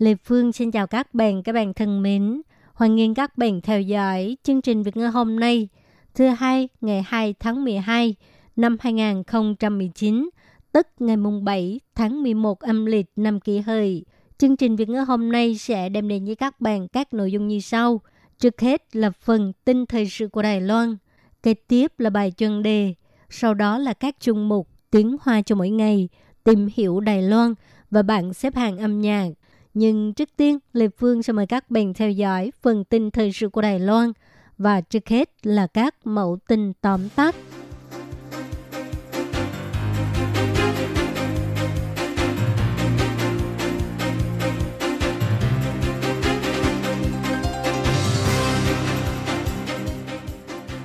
Lê Phương xin chào các bạn, các bạn thân mến. Hoan nghênh các bạn theo dõi chương trình Việt ngữ hôm nay, thứ hai ngày 2 tháng 12 năm 2019, tức ngày mùng 7 tháng 11 âm lịch năm kỷ hợi. Chương trình Việt ngữ hôm nay sẽ đem đến với các bạn các nội dung như sau. Trước hết là phần tin thời sự của Đài Loan, kế tiếp là bài chuyên đề, sau đó là các chung mục tiếng hoa cho mỗi ngày, tìm hiểu Đài Loan và bảng xếp hạng âm nhạc. Nhưng trước tiên, Lê Phương sẽ mời các bạn theo dõi phần tin thời sự của Đài Loan và trước hết là các mẫu tin tóm tắt.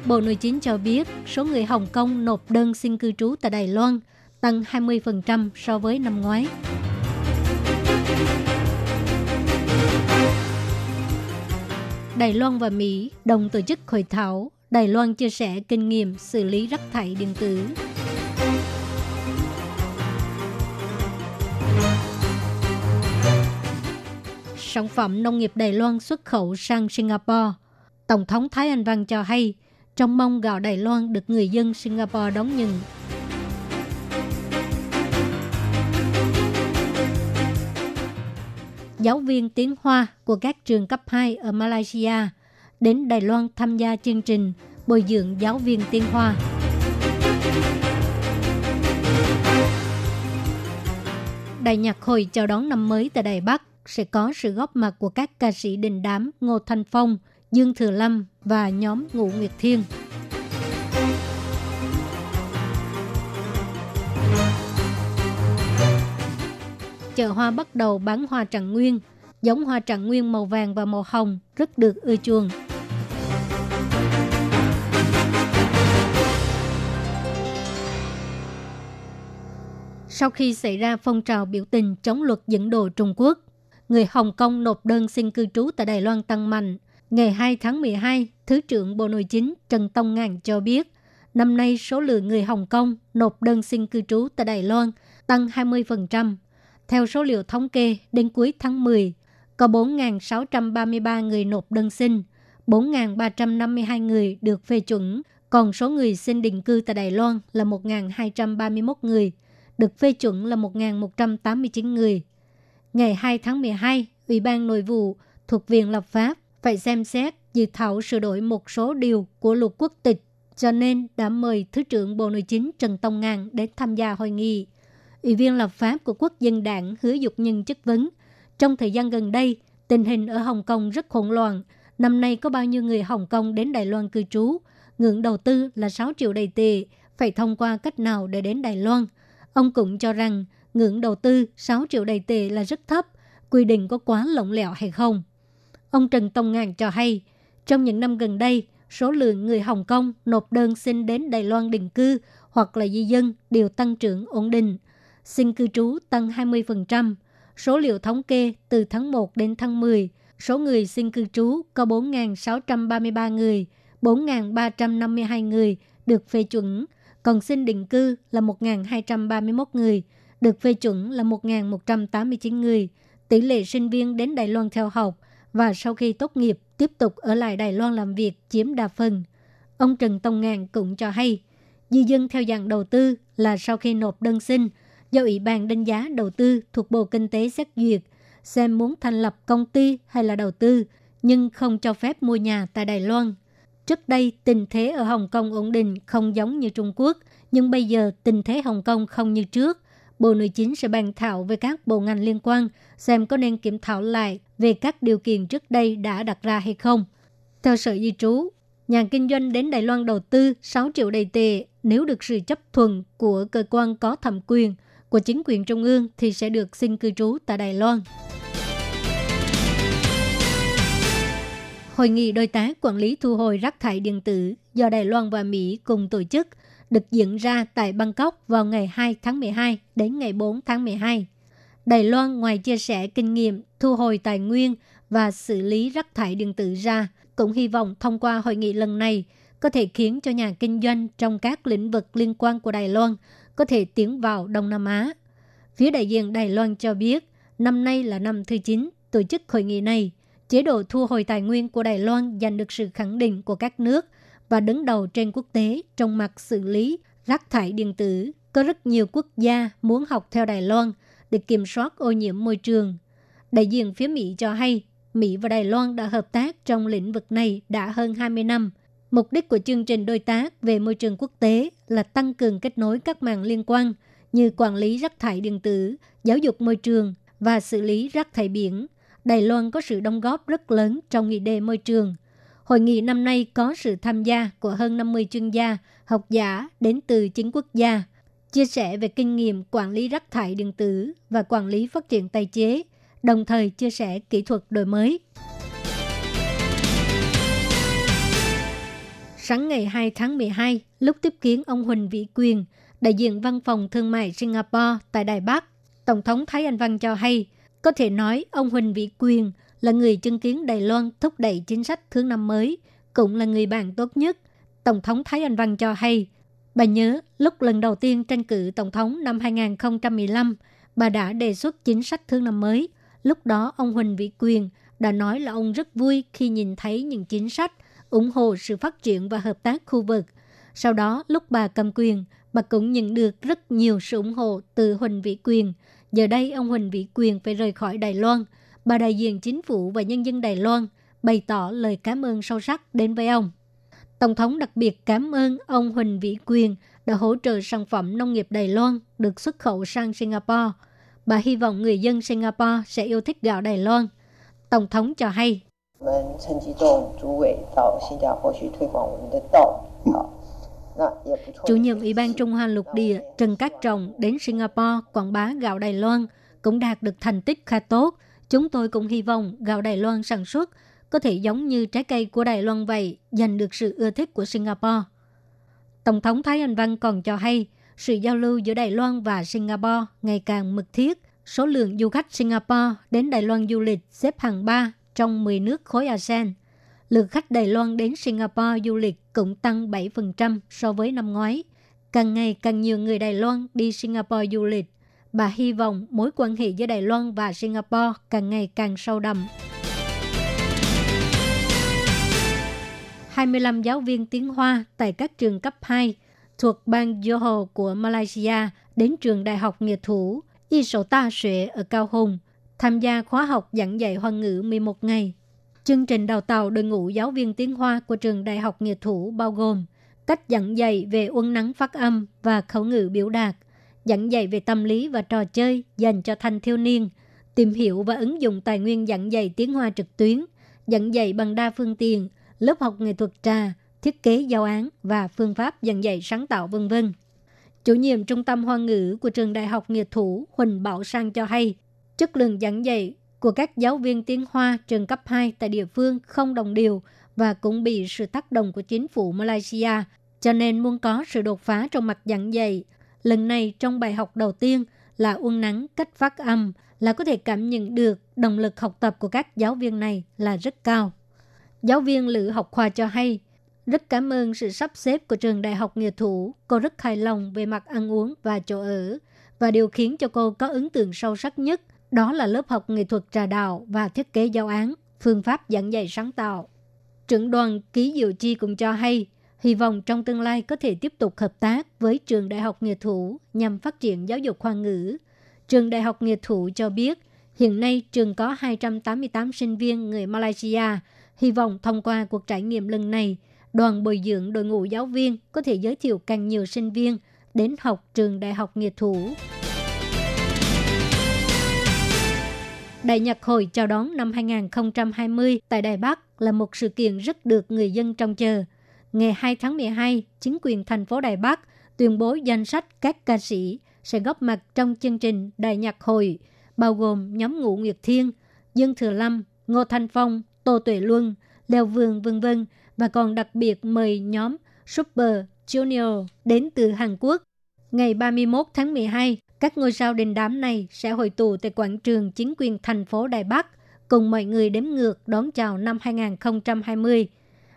Bộ Nội chính cho biết số người Hồng Kông nộp đơn xin cư trú tại Đài Loan tăng 20% so với năm ngoái. Đài Loan và Mỹ đồng tổ chức hội thảo Đài Loan chia sẻ kinh nghiệm xử lý rác thải điện tử. Sản phẩm nông nghiệp Đài Loan xuất khẩu sang Singapore. Tổng thống Thái Anh Văn cho hay, trong mong gạo Đài Loan được người dân Singapore đón nhận. Giáo viên tiếng Hoa của các trường cấp 2 ở Malaysia đến Đài Loan tham gia chương trình bồi dưỡng giáo viên tiếng Hoa. Đại nhạc hội chào đón năm mới tại Đài Bắc sẽ có sự góp mặt của các ca sĩ đình đám Ngô Thanh Phong, Dương Thừa Lâm và nhóm Ngũ Nguyệt Thiên. Chợ hoa bắt đầu bán hoa trạng nguyên. Giống hoa trạng nguyên màu vàng và màu hồng rất được ưa chuộng. Sau khi xảy ra phong trào biểu tình chống luật dẫn độ Trung Quốc, người Hồng Kông nộp đơn xin cư trú tại Đài Loan tăng mạnh. Ngày 2 tháng 12, Thứ trưởng Bộ Nội chính Trần Tông Ngàn cho biết, năm nay số lượng người Hồng Kông nộp đơn xin cư trú tại Đài Loan tăng 20%. Theo số liệu thống kê, đến cuối tháng 10, có 4.633 người nộp đơn xin, 4.352 người được phê chuẩn, còn số người xin định cư tại Đài Loan là 1.231 người, được phê chuẩn là 1.189 người. Ngày 2 tháng 12, Ủy ban Nội vụ thuộc Viện Lập pháp phải xem xét dự thảo sửa đổi một số điều của luật quốc tịch, cho nên đã mời Thứ trưởng Bộ Nội chính Trần Tông Ngàn đến tham gia hội nghị. Ủy viên lập pháp của Quốc dân đảng hứa dục nhân chất vấn. Trong thời gian gần đây, tình hình ở Hồng Kông rất hỗn loạn. Năm nay có bao nhiêu người Hồng Kông đến Đài Loan cư trú? Ngưỡng đầu tư là 6 triệu đầy tệ. Phải thông qua cách nào để đến Đài Loan? Ông cũng cho rằng ngưỡng đầu tư 6 triệu đầy tệ là rất thấp. Quy định có quá lỏng lẻo hay không? Ông Trần Tông Ngàn cho hay, trong những năm gần đây, số lượng người Hồng Kông nộp đơn xin đến Đài Loan định cư hoặc là di dân đều tăng trưởng ổn định xin cư trú tăng 20%. Số liệu thống kê từ tháng 1 đến tháng 10, số người xin cư trú có 4.633 người, 4.352 người được phê chuẩn, còn xin định cư là 1.231 người, được phê chuẩn là 1.189 người. Tỷ lệ sinh viên đến Đài Loan theo học và sau khi tốt nghiệp tiếp tục ở lại Đài Loan làm việc chiếm đa phần. Ông Trần Tông Ngàn cũng cho hay, di dân theo dạng đầu tư là sau khi nộp đơn xin – do Ủy ban đánh giá đầu tư thuộc Bộ Kinh tế xét duyệt, xem muốn thành lập công ty hay là đầu tư, nhưng không cho phép mua nhà tại Đài Loan. Trước đây, tình thế ở Hồng Kông ổn định không giống như Trung Quốc, nhưng bây giờ tình thế Hồng Kông không như trước. Bộ Nội chính sẽ bàn thảo với các bộ ngành liên quan xem có nên kiểm thảo lại về các điều kiện trước đây đã đặt ra hay không. Theo Sở Di trú, nhà kinh doanh đến Đài Loan đầu tư 6 triệu đầy tệ nếu được sự chấp thuận của cơ quan có thẩm quyền của chính quyền trung ương thì sẽ được xin cư trú tại Đài Loan. Hội nghị đối tác quản lý thu hồi rác thải điện tử do Đài Loan và Mỹ cùng tổ chức được diễn ra tại Bangkok vào ngày 2 tháng 12 đến ngày 4 tháng 12. Đài Loan ngoài chia sẻ kinh nghiệm thu hồi tài nguyên và xử lý rác thải điện tử ra, cũng hy vọng thông qua hội nghị lần này có thể khiến cho nhà kinh doanh trong các lĩnh vực liên quan của Đài Loan có thể tiến vào Đông Nam Á. Phía đại diện Đài Loan cho biết, năm nay là năm thứ 9 tổ chức hội nghị này. Chế độ thu hồi tài nguyên của Đài Loan giành được sự khẳng định của các nước và đứng đầu trên quốc tế trong mặt xử lý rác thải điện tử. Có rất nhiều quốc gia muốn học theo Đài Loan để kiểm soát ô nhiễm môi trường. Đại diện phía Mỹ cho hay, Mỹ và Đài Loan đã hợp tác trong lĩnh vực này đã hơn 20 năm. Mục đích của chương trình đối tác về môi trường quốc tế là tăng cường kết nối các mạng liên quan như quản lý rác thải điện tử, giáo dục môi trường và xử lý rác thải biển. Đài Loan có sự đóng góp rất lớn trong nghị đề môi trường. Hội nghị năm nay có sự tham gia của hơn 50 chuyên gia, học giả đến từ chính quốc gia, chia sẻ về kinh nghiệm quản lý rác thải điện tử và quản lý phát triển tài chế, đồng thời chia sẻ kỹ thuật đổi mới. Sáng ngày 2 tháng 12, lúc tiếp kiến ông Huỳnh Vĩ Quyền, đại diện văn phòng thương mại Singapore tại Đài Bắc, Tổng thống Thái Anh Văn cho hay, có thể nói ông Huỳnh Vĩ Quyền là người chứng kiến Đài Loan thúc đẩy chính sách thứ năm mới, cũng là người bạn tốt nhất. Tổng thống Thái Anh Văn cho hay, bà nhớ lúc lần đầu tiên tranh cử Tổng thống năm 2015, bà đã đề xuất chính sách thương năm mới. Lúc đó ông Huỳnh Vĩ Quyền đã nói là ông rất vui khi nhìn thấy những chính sách ủng hộ sự phát triển và hợp tác khu vực. Sau đó, lúc bà cầm quyền, bà cũng nhận được rất nhiều sự ủng hộ từ Huỳnh Vĩ Quyền. Giờ đây, ông Huỳnh Vĩ Quyền phải rời khỏi Đài Loan. Bà đại diện chính phủ và nhân dân Đài Loan bày tỏ lời cảm ơn sâu sắc đến với ông. Tổng thống đặc biệt cảm ơn ông Huỳnh Vĩ Quyền đã hỗ trợ sản phẩm nông nghiệp Đài Loan được xuất khẩu sang Singapore. Bà hy vọng người dân Singapore sẽ yêu thích gạo Đài Loan. Tổng thống cho hay. 我们陈吉仲主委到新加坡去推广我们的稻。好，那也不错。Chủ nhiệm Ủy ban Trung Hoa lục địa Trần Cát Trọng đến Singapore quảng bá gạo Đài Loan cũng đạt được thành tích khá tốt. Chúng tôi cũng hy vọng gạo Đài Loan sản xuất có thể giống như trái cây của Đài Loan vậy, giành được sự ưa thích của Singapore. Tổng thống Thái Anh Văn còn cho hay, sự giao lưu giữa Đài Loan và Singapore ngày càng mật thiết. Số lượng du khách Singapore đến Đài Loan du lịch xếp hàng 3 trong 10 nước khối ASEAN. Lượt khách Đài Loan đến Singapore du lịch cũng tăng 7% so với năm ngoái. Càng ngày càng nhiều người Đài Loan đi Singapore du lịch. Bà hy vọng mối quan hệ giữa Đài Loan và Singapore càng ngày càng sâu đậm. 25 giáo viên tiếng Hoa tại các trường cấp 2 thuộc bang Johor của Malaysia đến trường Đại học Nghệ thủ, Y Sổ Ta ở Cao Hùng tham gia khóa học giảng dạy Hoa ngữ 11 ngày. Chương trình đào tạo đội ngũ giáo viên tiếng Hoa của trường Đại học Nghệ thủ bao gồm cách giảng dạy về uốn nắng phát âm và khẩu ngữ biểu đạt, giảng dạy về tâm lý và trò chơi dành cho thanh thiếu niên, tìm hiểu và ứng dụng tài nguyên giảng dạy tiếng Hoa trực tuyến, giảng dạy bằng đa phương tiện, lớp học nghệ thuật trà, thiết kế giáo án và phương pháp giảng dạy sáng tạo vân vân. Chủ nhiệm Trung tâm Hoa ngữ của trường Đại học Nghệ thủ Huỳnh Bảo Sang cho hay, chất lượng giảng dạy của các giáo viên tiếng Hoa trường cấp 2 tại địa phương không đồng đều và cũng bị sự tác động của chính phủ Malaysia, cho nên muốn có sự đột phá trong mặt giảng dạy. Lần này trong bài học đầu tiên là uốn nắng cách phát âm là có thể cảm nhận được động lực học tập của các giáo viên này là rất cao. Giáo viên Lữ Học Khoa cho hay, rất cảm ơn sự sắp xếp của trường đại học nghệ thủ. Cô rất hài lòng về mặt ăn uống và chỗ ở. Và điều khiến cho cô có ấn tượng sâu sắc nhất – đó là lớp học nghệ thuật trà đạo và thiết kế giáo án, phương pháp giảng dạy sáng tạo. Trưởng đoàn Ký Diệu Chi cũng cho hay, hy vọng trong tương lai có thể tiếp tục hợp tác với trường đại học nghệ thủ nhằm phát triển giáo dục khoa ngữ. Trường đại học nghệ thủ cho biết, hiện nay trường có 288 sinh viên người Malaysia. Hy vọng thông qua cuộc trải nghiệm lần này, đoàn bồi dưỡng đội ngũ giáo viên có thể giới thiệu càng nhiều sinh viên đến học trường đại học nghệ thủ. Đại nhạc hội chào đón năm 2020 tại Đài Bắc là một sự kiện rất được người dân trông chờ. Ngày 2 tháng 12, chính quyền thành phố Đài Bắc tuyên bố danh sách các ca sĩ sẽ góp mặt trong chương trình Đại nhạc hội, bao gồm nhóm Ngũ Nguyệt Thiên, Dương Thừa Lâm, Ngô Thanh Phong, Tô Tuệ Luân, Leo Vương vân vân và còn đặc biệt mời nhóm Super Junior đến từ Hàn Quốc. Ngày 31 tháng 12, các ngôi sao đình đám này sẽ hội tụ tại quảng trường chính quyền thành phố Đài Bắc cùng mọi người đếm ngược đón chào năm 2020.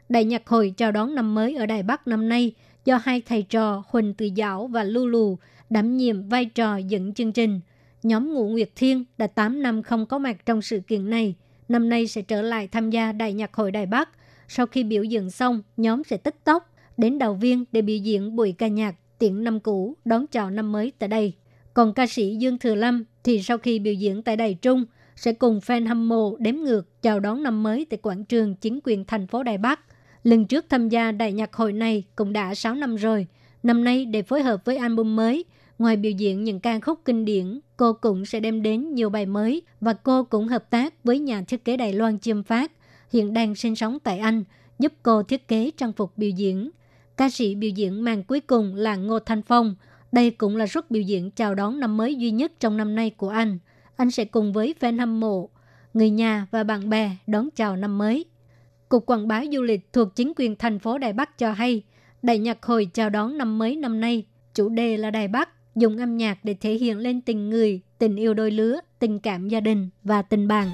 Đại nhạc hội chào đón năm mới ở Đài Bắc năm nay do hai thầy trò Huỳnh Từ Giảo và Lưu Lù đảm nhiệm vai trò dẫn chương trình. Nhóm Ngũ Nguyệt Thiên đã 8 năm không có mặt trong sự kiện này. Năm nay sẽ trở lại tham gia Đại nhạc hội Đài Bắc. Sau khi biểu diễn xong, nhóm sẽ tức tốc đến đầu viên để biểu diễn buổi ca nhạc tiễn năm cũ đón chào năm mới tại đây. Còn ca sĩ Dương Thừa Lâm thì sau khi biểu diễn tại Đài Trung sẽ cùng fan hâm mộ đếm ngược chào đón năm mới tại quảng trường chính quyền thành phố Đài Bắc. Lần trước tham gia đại nhạc hội này cũng đã 6 năm rồi. Năm nay để phối hợp với album mới, ngoài biểu diễn những ca khúc kinh điển, cô cũng sẽ đem đến nhiều bài mới và cô cũng hợp tác với nhà thiết kế Đài Loan Chiêm Phát, hiện đang sinh sống tại Anh, giúp cô thiết kế trang phục biểu diễn. Ca sĩ biểu diễn màn cuối cùng là Ngô Thanh Phong. Đây cũng là suất biểu diễn chào đón năm mới duy nhất trong năm nay của anh. Anh sẽ cùng với fan hâm mộ, người nhà và bạn bè đón chào năm mới. Cục Quảng bá Du lịch thuộc chính quyền thành phố Đài Bắc cho hay, Đại nhạc hội chào đón năm mới năm nay, chủ đề là Đài Bắc, dùng âm nhạc để thể hiện lên tình người, tình yêu đôi lứa, tình cảm gia đình và tình bạn.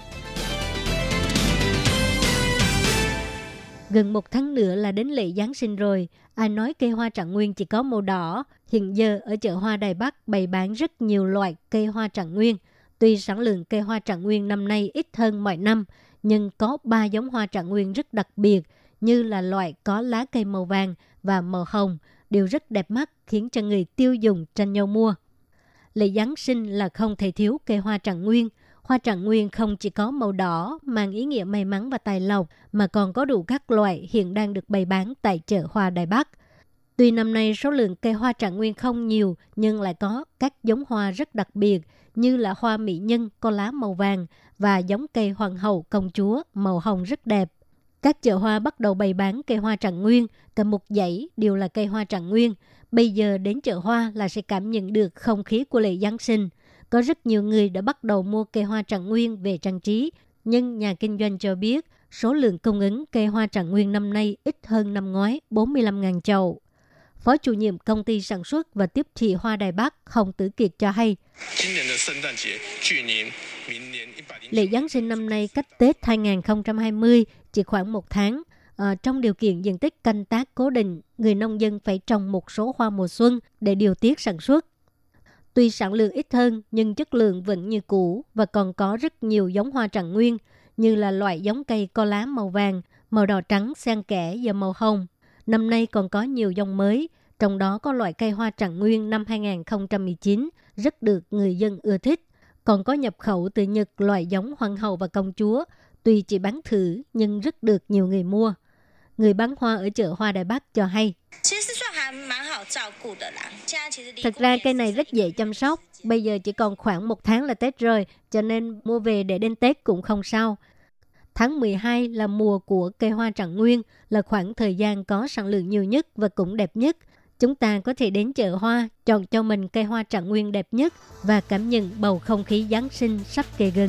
Gần một tháng nữa là đến lễ Giáng sinh rồi. Ai nói cây hoa trạng nguyên chỉ có màu đỏ. Hiện giờ ở chợ hoa Đài Bắc bày bán rất nhiều loại cây hoa trạng nguyên. Tuy sản lượng cây hoa trạng nguyên năm nay ít hơn mọi năm, nhưng có ba giống hoa trạng nguyên rất đặc biệt như là loại có lá cây màu vàng và màu hồng đều rất đẹp mắt khiến cho người tiêu dùng tranh nhau mua. Lễ Giáng sinh là không thể thiếu cây hoa trạng nguyên. Hoa trạng nguyên không chỉ có màu đỏ mang ý nghĩa may mắn và tài lộc mà còn có đủ các loại hiện đang được bày bán tại chợ hoa Đài Bắc. Tuy năm nay số lượng cây hoa trạng nguyên không nhiều nhưng lại có các giống hoa rất đặc biệt như là hoa mỹ nhân có lá màu vàng và giống cây hoàng hậu công chúa màu hồng rất đẹp. Các chợ hoa bắt đầu bày bán cây hoa trạng nguyên, cả một dãy đều là cây hoa trạng nguyên. Bây giờ đến chợ hoa là sẽ cảm nhận được không khí của lễ Giáng sinh. Có rất nhiều người đã bắt đầu mua cây hoa trạng nguyên về trang trí, nhưng nhà kinh doanh cho biết số lượng cung ứng cây hoa trạng nguyên năm nay ít hơn năm ngoái 45.000 chậu. Phó chủ nhiệm công ty sản xuất và tiếp thị hoa Đài Bắc Hồng Tử Kiệt cho hay, lễ Giáng sinh năm nay cách Tết 2020 chỉ khoảng một tháng. À, trong điều kiện diện tích canh tác cố định, người nông dân phải trồng một số hoa mùa xuân để điều tiết sản xuất. Tuy sản lượng ít hơn nhưng chất lượng vẫn như cũ và còn có rất nhiều giống hoa trạng nguyên như là loại giống cây có lá màu vàng, màu đỏ trắng xen kẽ và màu hồng. Năm nay còn có nhiều dòng mới, trong đó có loại cây hoa trạng nguyên năm 2019 rất được người dân ưa thích. Còn có nhập khẩu từ Nhật loại giống hoàng hậu và công chúa, tuy chỉ bán thử nhưng rất được nhiều người mua. Người bán hoa ở chợ Hoa Đài Bắc cho hay. Thật ra cây này rất dễ chăm sóc. Bây giờ chỉ còn khoảng một tháng là Tết rồi, cho nên mua về để đến Tết cũng không sao. Tháng 12 là mùa của cây hoa trạng nguyên, là khoảng thời gian có sản lượng nhiều nhất và cũng đẹp nhất. Chúng ta có thể đến chợ hoa, chọn cho mình cây hoa trạng nguyên đẹp nhất và cảm nhận bầu không khí Giáng sinh sắp kề gần.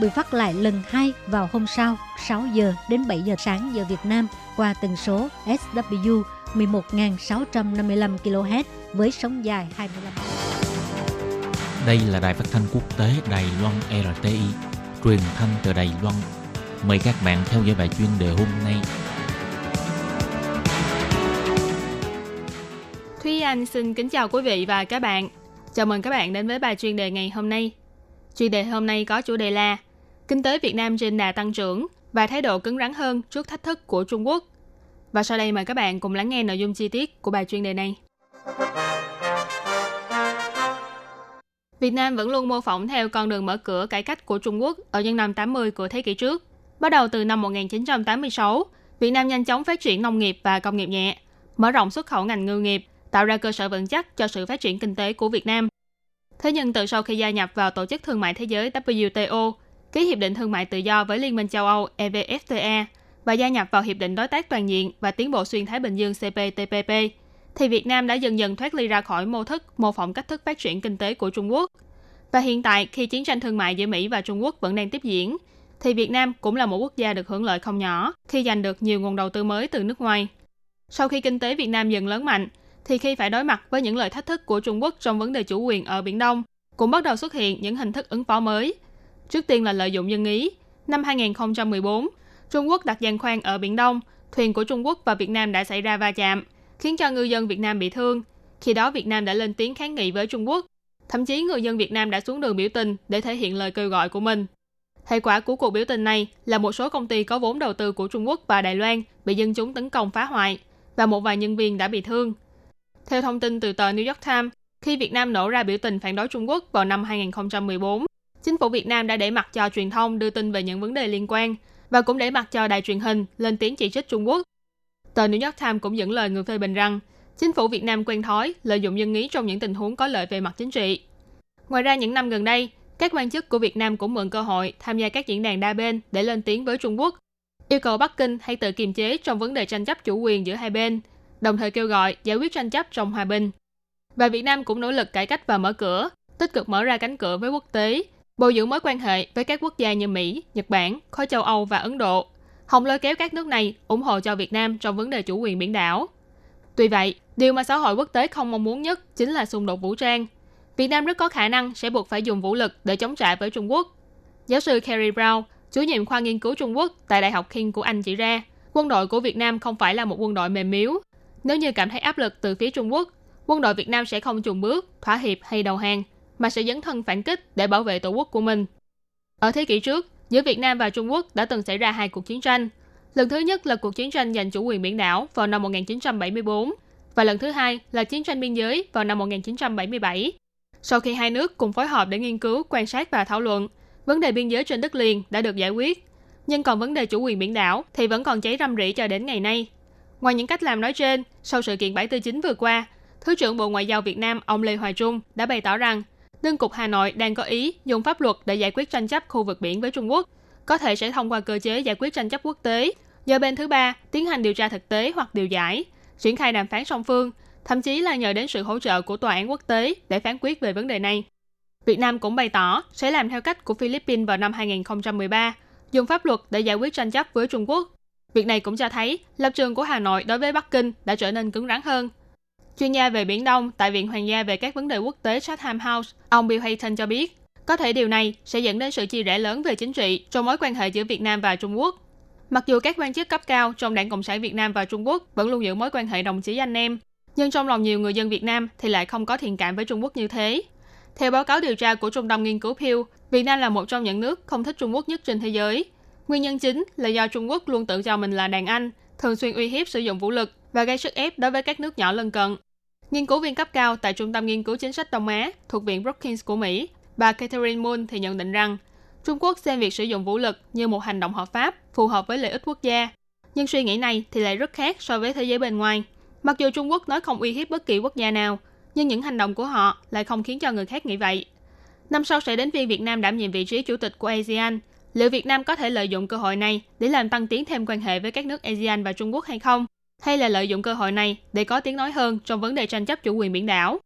bị phát lại lần hai vào hôm sau 6 giờ đến 7 giờ sáng giờ Việt Nam qua tần số SW 11.655 kHz với sóng dài 25 Đây là đài phát thanh quốc tế Đài Loan RTI, truyền thanh từ Đài Loan. Mời các bạn theo dõi bài chuyên đề hôm nay. Thúy Anh xin kính chào quý vị và các bạn. Chào mừng các bạn đến với bài chuyên đề ngày hôm nay. Chuyên đề hôm nay có chủ đề là Kinh tế Việt Nam trên đà tăng trưởng và thái độ cứng rắn hơn trước thách thức của Trung Quốc. Và sau đây mời các bạn cùng lắng nghe nội dung chi tiết của bài chuyên đề này. Việt Nam vẫn luôn mô phỏng theo con đường mở cửa cải cách của Trung Quốc ở những năm 80 của thế kỷ trước. Bắt đầu từ năm 1986, Việt Nam nhanh chóng phát triển nông nghiệp và công nghiệp nhẹ, mở rộng xuất khẩu ngành ngư nghiệp, tạo ra cơ sở vững chắc cho sự phát triển kinh tế của Việt Nam. Thế nhưng từ sau khi gia nhập vào Tổ chức Thương mại Thế giới WTO, ký Hiệp định Thương mại Tự do với Liên minh châu Âu EVFTA và gia nhập vào Hiệp định Đối tác Toàn diện và Tiến bộ Xuyên Thái Bình Dương CPTPP, thì Việt Nam đã dần dần thoát ly ra khỏi mô thức, mô phỏng cách thức phát triển kinh tế của Trung Quốc. Và hiện tại, khi chiến tranh thương mại giữa Mỹ và Trung Quốc vẫn đang tiếp diễn, thì Việt Nam cũng là một quốc gia được hưởng lợi không nhỏ khi giành được nhiều nguồn đầu tư mới từ nước ngoài. Sau khi kinh tế Việt Nam dần lớn mạnh, thì khi phải đối mặt với những lời thách thức của Trung Quốc trong vấn đề chủ quyền ở Biển Đông, cũng bắt đầu xuất hiện những hình thức ứng phó mới. Trước tiên là lợi dụng dân ý. Năm 2014, Trung Quốc đặt giàn khoan ở Biển Đông, thuyền của Trung Quốc và Việt Nam đã xảy ra va chạm, khiến cho ngư dân Việt Nam bị thương. Khi đó Việt Nam đã lên tiếng kháng nghị với Trung Quốc. Thậm chí người dân Việt Nam đã xuống đường biểu tình để thể hiện lời kêu gọi của mình. Hệ quả của cuộc biểu tình này là một số công ty có vốn đầu tư của Trung Quốc và Đài Loan bị dân chúng tấn công phá hoại và một vài nhân viên đã bị thương. Theo thông tin từ tờ New York Times, khi Việt Nam nổ ra biểu tình phản đối Trung Quốc vào năm 2014, chính phủ Việt Nam đã để mặt cho truyền thông đưa tin về những vấn đề liên quan và cũng để mặt cho đài truyền hình lên tiếng chỉ trích Trung Quốc. Tờ New York Times cũng dẫn lời người phê bình rằng chính phủ Việt Nam quen thói lợi dụng dân ý trong những tình huống có lợi về mặt chính trị. Ngoài ra những năm gần đây, các quan chức của Việt Nam cũng mượn cơ hội tham gia các diễn đàn đa bên để lên tiếng với Trung Quốc, yêu cầu Bắc Kinh hãy tự kiềm chế trong vấn đề tranh chấp chủ quyền giữa hai bên, đồng thời kêu gọi giải quyết tranh chấp trong hòa bình. Và Việt Nam cũng nỗ lực cải cách và mở cửa, tích cực mở ra cánh cửa với quốc tế, bồi dưỡng mối quan hệ với các quốc gia như Mỹ, Nhật Bản, khối châu Âu và Ấn Độ, hòng lôi kéo các nước này ủng hộ cho Việt Nam trong vấn đề chủ quyền biển đảo. Tuy vậy, điều mà xã hội quốc tế không mong muốn nhất chính là xung đột vũ trang. Việt Nam rất có khả năng sẽ buộc phải dùng vũ lực để chống trả với Trung Quốc. Giáo sư Kerry Brown, chủ nhiệm khoa nghiên cứu Trung Quốc tại Đại học King của Anh chỉ ra, quân đội của Việt Nam không phải là một quân đội mềm yếu. Nếu như cảm thấy áp lực từ phía Trung Quốc, quân đội Việt Nam sẽ không chùn bước, thỏa hiệp hay đầu hàng, mà sẽ dấn thân phản kích để bảo vệ tổ quốc của mình. Ở thế kỷ trước, giữa Việt Nam và Trung Quốc đã từng xảy ra hai cuộc chiến tranh. Lần thứ nhất là cuộc chiến tranh giành chủ quyền biển đảo vào năm 1974 và lần thứ hai là chiến tranh biên giới vào năm 1977. Sau khi hai nước cùng phối hợp để nghiên cứu, quan sát và thảo luận, vấn đề biên giới trên đất liền đã được giải quyết. Nhưng còn vấn đề chủ quyền biển đảo thì vẫn còn cháy râm rỉ cho đến ngày nay. Ngoài những cách làm nói trên, sau sự kiện 749 vừa qua, Thứ trưởng Bộ Ngoại giao Việt Nam ông Lê Hoài Trung đã bày tỏ rằng Đương cục Hà Nội đang có ý dùng pháp luật để giải quyết tranh chấp khu vực biển với Trung Quốc, có thể sẽ thông qua cơ chế giải quyết tranh chấp quốc tế, do bên thứ ba tiến hành điều tra thực tế hoặc điều giải, triển khai đàm phán song phương, thậm chí là nhờ đến sự hỗ trợ của tòa án quốc tế để phán quyết về vấn đề này. Việt Nam cũng bày tỏ sẽ làm theo cách của Philippines vào năm 2013, dùng pháp luật để giải quyết tranh chấp với Trung Quốc. Việc này cũng cho thấy lập trường của Hà Nội đối với Bắc Kinh đã trở nên cứng rắn hơn. Chuyên gia về Biển Đông tại Viện Hoàng gia về các vấn đề quốc tế Chatham House, ông Bill Hayton cho biết, có thể điều này sẽ dẫn đến sự chia rẽ lớn về chính trị trong mối quan hệ giữa Việt Nam và Trung Quốc. Mặc dù các quan chức cấp cao trong Đảng Cộng sản Việt Nam và Trung Quốc vẫn luôn giữ mối quan hệ đồng chí anh em, nhưng trong lòng nhiều người dân Việt Nam thì lại không có thiện cảm với Trung Quốc như thế. Theo báo cáo điều tra của Trung tâm Nghiên cứu Pew, Việt Nam là một trong những nước không thích Trung Quốc nhất trên thế giới. Nguyên nhân chính là do Trung Quốc luôn tự cho mình là đàn anh, thường xuyên uy hiếp sử dụng vũ lực và gây sức ép đối với các nước nhỏ lân cận. Nghiên cứu viên cấp cao tại Trung tâm Nghiên cứu Chính sách Đông Á thuộc Viện Brookings của Mỹ, bà Catherine Moon thì nhận định rằng Trung Quốc xem việc sử dụng vũ lực như một hành động hợp pháp, phù hợp với lợi ích quốc gia. Nhưng suy nghĩ này thì lại rất khác so với thế giới bên ngoài. Mặc dù Trung Quốc nói không uy hiếp bất kỳ quốc gia nào, nhưng những hành động của họ lại không khiến cho người khác nghĩ vậy. Năm sau sẽ đến phiên Việt Nam đảm nhiệm vị trí chủ tịch của ASEAN. Liệu Việt Nam có thể lợi dụng cơ hội này để làm tăng tiến thêm quan hệ với các nước ASEAN và Trung Quốc hay không? hay là lợi dụng cơ hội này để có tiếng nói hơn trong vấn đề tranh chấp chủ quyền biển đảo.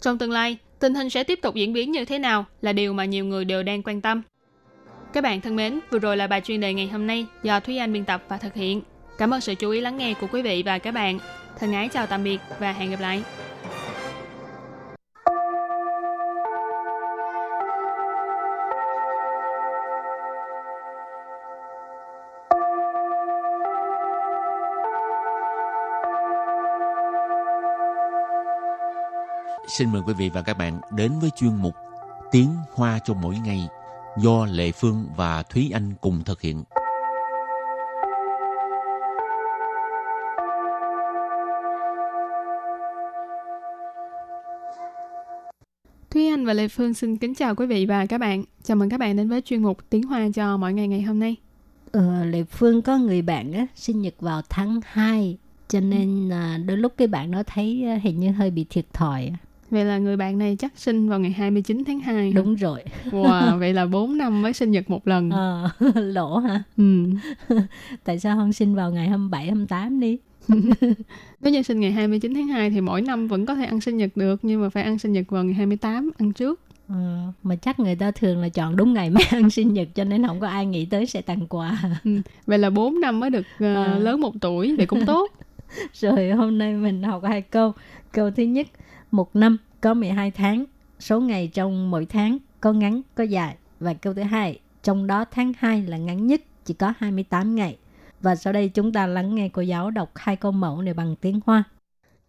Trong tương lai, tình hình sẽ tiếp tục diễn biến như thế nào là điều mà nhiều người đều đang quan tâm. Các bạn thân mến, vừa rồi là bài chuyên đề ngày hôm nay do Thúy Anh biên tập và thực hiện. Cảm ơn sự chú ý lắng nghe của quý vị và các bạn. Thân ái chào tạm biệt và hẹn gặp lại. Xin mời quý vị và các bạn đến với chuyên mục Tiếng Hoa cho mỗi ngày do Lệ Phương và Thúy Anh cùng thực hiện. Thúy Anh và Lê Phương xin kính chào quý vị và các bạn. Chào mừng các bạn đến với chuyên mục Tiếng Hoa cho mỗi ngày ngày hôm nay. Ờ, Lệ Phương có người bạn á, sinh nhật vào tháng 2 cho nên à, đôi lúc cái bạn nó thấy à, hình như hơi bị thiệt thòi. Vậy là người bạn này chắc sinh vào ngày 29 tháng 2. Đúng rồi. Wow, vậy là 4 năm mới sinh nhật một lần. Ờ, lỗ hả? Ừ. Tại sao không sinh vào ngày 27, 28 đi? Nếu như sinh ngày 29 tháng 2 thì mỗi năm vẫn có thể ăn sinh nhật được nhưng mà phải ăn sinh nhật vào ngày 28 ăn trước. Ờ, mà chắc người ta thường là chọn đúng ngày mới ăn sinh nhật cho nên không có ai nghĩ tới sẽ tặng quà. Ừ. Vậy là 4 năm mới được uh, À. lớn một tuổi thì cũng tốt. Rồi hôm nay mình học hai câu. Câu thứ nhất, một năm có 12 tháng, số ngày trong mỗi tháng có ngắn có dài. Và câu thứ hai, trong đó tháng 2 là ngắn nhất, chỉ có 28 ngày. Và sau đây chúng ta lắng nghe cô giáo đọc hai câu mẫu này bằng tiếng Hoa.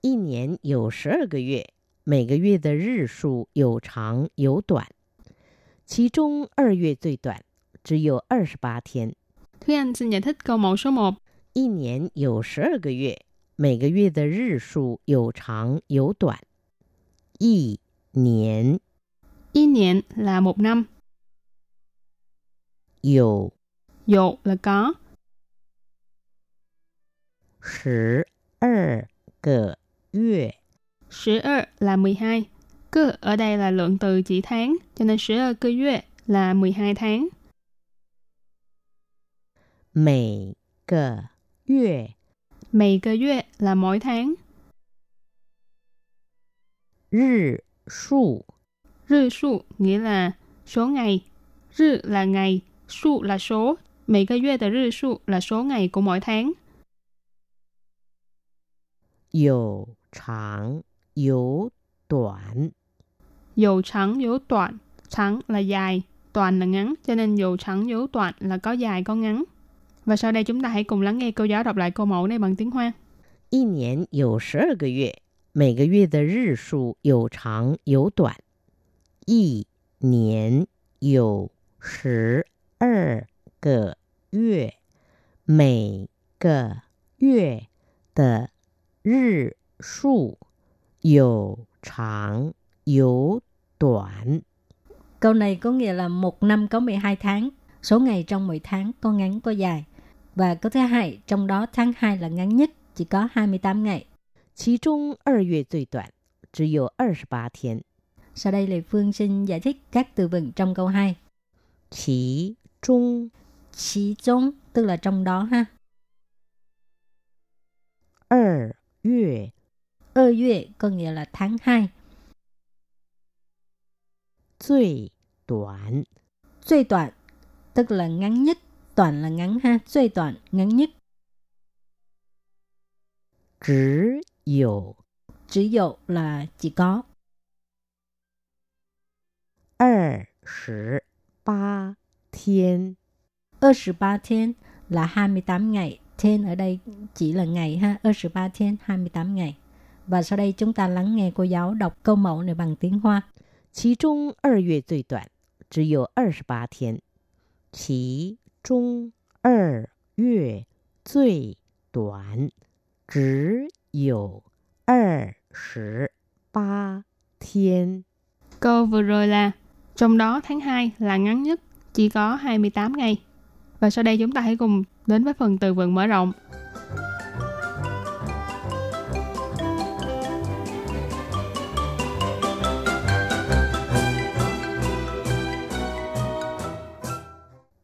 一年有十二个月，每个月的日数有长有短，其中二月最短，只有二十八天。 Thúy Anh xin giải thích câu mẫu số 1. 一年有十二个月，每个月的日数有长有短。 一年 Y niệm là một năm, 有 dụ là có, 十二个月， 十二là 12. Cơ ở đây là lượng từ chỉ tháng, cho nên 12 cơ月 là 12 tháng. 每个月 Mày cơ月 là mỗi tháng. 日数 Rư su nghĩa là số ngày. Rư là ngày, su là số. Mày cơ月的日数 là số ngày của mỗi tháng. 有长有短。 Dầu trắng dấu đoạn. Trắng là dài, toàn là ngắn. Cho nên dầu trắng dấu đoạn là có dài có ngắn. Và sau đây chúng ta hãy cùng lắng nghe cô giáo đọc lại câu mẫu này bằng tiếng Hoa. 一年有十二个月， 每个月的日数有长有短。一年有十二个月，每个月的日数有长有短。 Câu này có nghĩa là một năm có 12 tháng, số ngày trong mỗi tháng có ngắn có dài. Và câu thứ hai, trong đó tháng 2 là ngắn nhất, chỉ có 28 ngày. 其中二月最短，只有二十八天。 Sau đây Lê Phương xin giải thích các từ vựng trong câu 2. 其中 Chỉ中tức là trong đó ha. 二月 Ơ yue có nghĩa là tháng 2. 最短 Duy đoạn tức là ngắn nhất. Toàn là ngắn ha. Duy đoạn ngắn nhất. 只 有 Chỉ dụ là chỉ có. 二十八天。 23 thiên là 28 ngày. Thiên ở đây chỉ là ngày ha. 23 thiên 28 ngày. Và sau đây chúng ta lắng nghe cô giáo đọc câu mẫu này bằng tiếng Hoa. 其中二月最短，只有二十八天。其中二月最短，只 有二十八天。 Câu vừa rồi là trong đó tháng 2 là ngắn nhất, chỉ có 28 ngày. Và sau đây chúng ta hãy cùng đến với phần từ vựng mở rộng.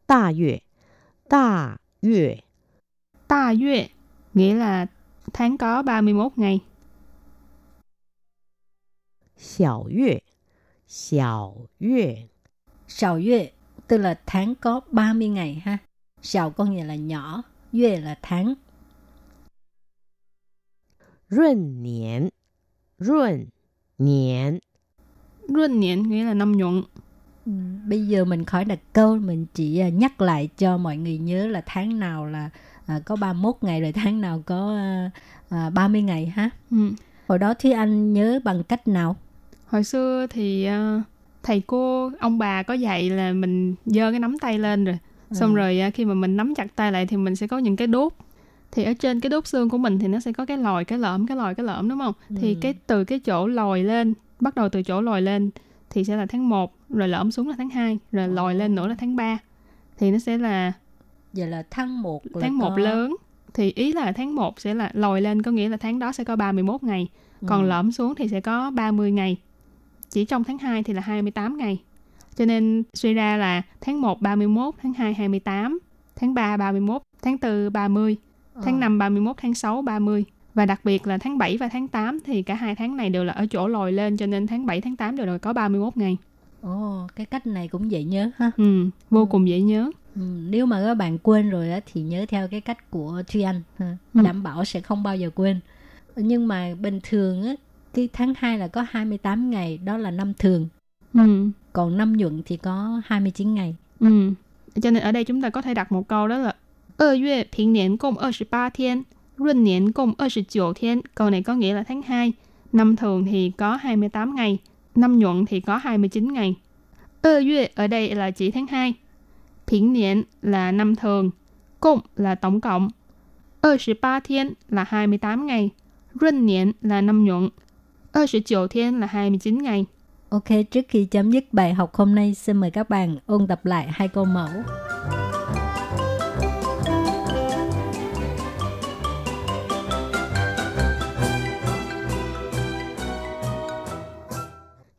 Đà 月，大月， Ta yue nghĩa là tháng có 31 ngày. Xiao yue, xiao yue. Xiao yue, tức là tháng có 30 ngày ha. Xiao có nghĩa là nhỏ, yue là tháng. Ruân niên, ruân niên. Ruân niên nghĩa là năm nhuận. Bây giờ mình khỏi đặt câu, mình chỉ à, nhắc lại cho mọi người nhớ là tháng nào là à, có 31 ngày rồi tháng nào có à, à, 30 ngày ha. Ừ. Hồi đó thì anh nhớ bằng cách nào? Hồi xưa thì ờ, thầy cô, ông bà có dạy là mình giơ cái nắm tay lên rồi. Xong Ừ. rồi ờ, khi mà mình nắm chặt tay lại thì mình sẽ có những cái đốt. Thì ở trên cái đốt xương của mình thì nó sẽ có cái lòi, cái lõm, cái lòi, cái lõm đúng không? Thì Ừ. cái từ cái chỗ lòi lên, bắt đầu từ chỗ lòi lên thì sẽ là tháng 1, rồi lõm xuống là tháng 2, rồi lòi lên nữa là tháng 3. Thì nó sẽ là Vậy là tháng 1 là tháng 1 có... lớn. Thì ý là tháng 1 sẽ là lòi lên có nghĩa là tháng đó sẽ có 31 ngày. Còn Ừ. lõm xuống thì sẽ có 30 ngày. Chỉ trong tháng 2 thì là 28 ngày. Cho nên suy ra là tháng 1 31, tháng 2 28, tháng 3 31, tháng 4 30, tháng Ờ. 5 31, tháng 6 30. Và đặc biệt là tháng 7 và tháng 8 thì cả hai tháng này đều là ở chỗ lòi lên cho nên tháng 7 tháng 8 đều là có 31 ngày. Ồ, cái cách này cũng dễ nhớ ha. Ừ, vô cùng dễ nhớ. Ừ, nếu mà các bạn quên rồi á, thì nhớ theo cái cách của Truy Anh ha. Ừ. đảm bảo sẽ không bao giờ quên nhưng mà bình thường á cái tháng 2 là có 28 ngày đó là năm thường Ừ. còn năm nhuận thì có 29 ngày Ừ. Cho nên ở đây chúng ta có thể đặt một câu đó là 二月平年共28天，闰年共29天. Câu này có nghĩa là tháng 2. Năm thường thì có 28 ngày, năm nhuận thì có 29 ngày. 二月 ở đây là chỉ tháng 2. Bình niên là năm thường. Cộng là tổng cộng. 28 thiên là 28 ngày. Run niên là năm nhuận. 29 thiên là 29 ngày. Ok, trước khi chấm dứt bài học hôm nay, xin mời các bạn ôn tập lại hai câu mẫu.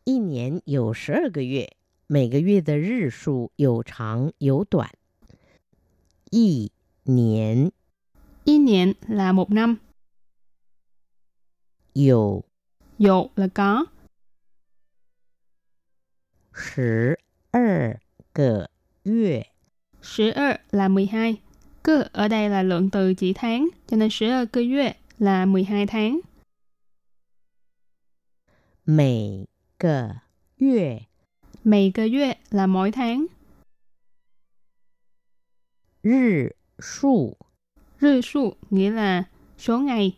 Một niên có 12个月.每个月的日数有长有短。一年 Y niên là một năm. 有 Dụ là có. 十二个月， 12 là 12. Cơ ở đây là lượng từ chỉ tháng, cho nên 12 cơ月 là 12 tháng. 每个月 Mày cơ月 là mỗi tháng. 日数 Rư su nghĩa là số ngày.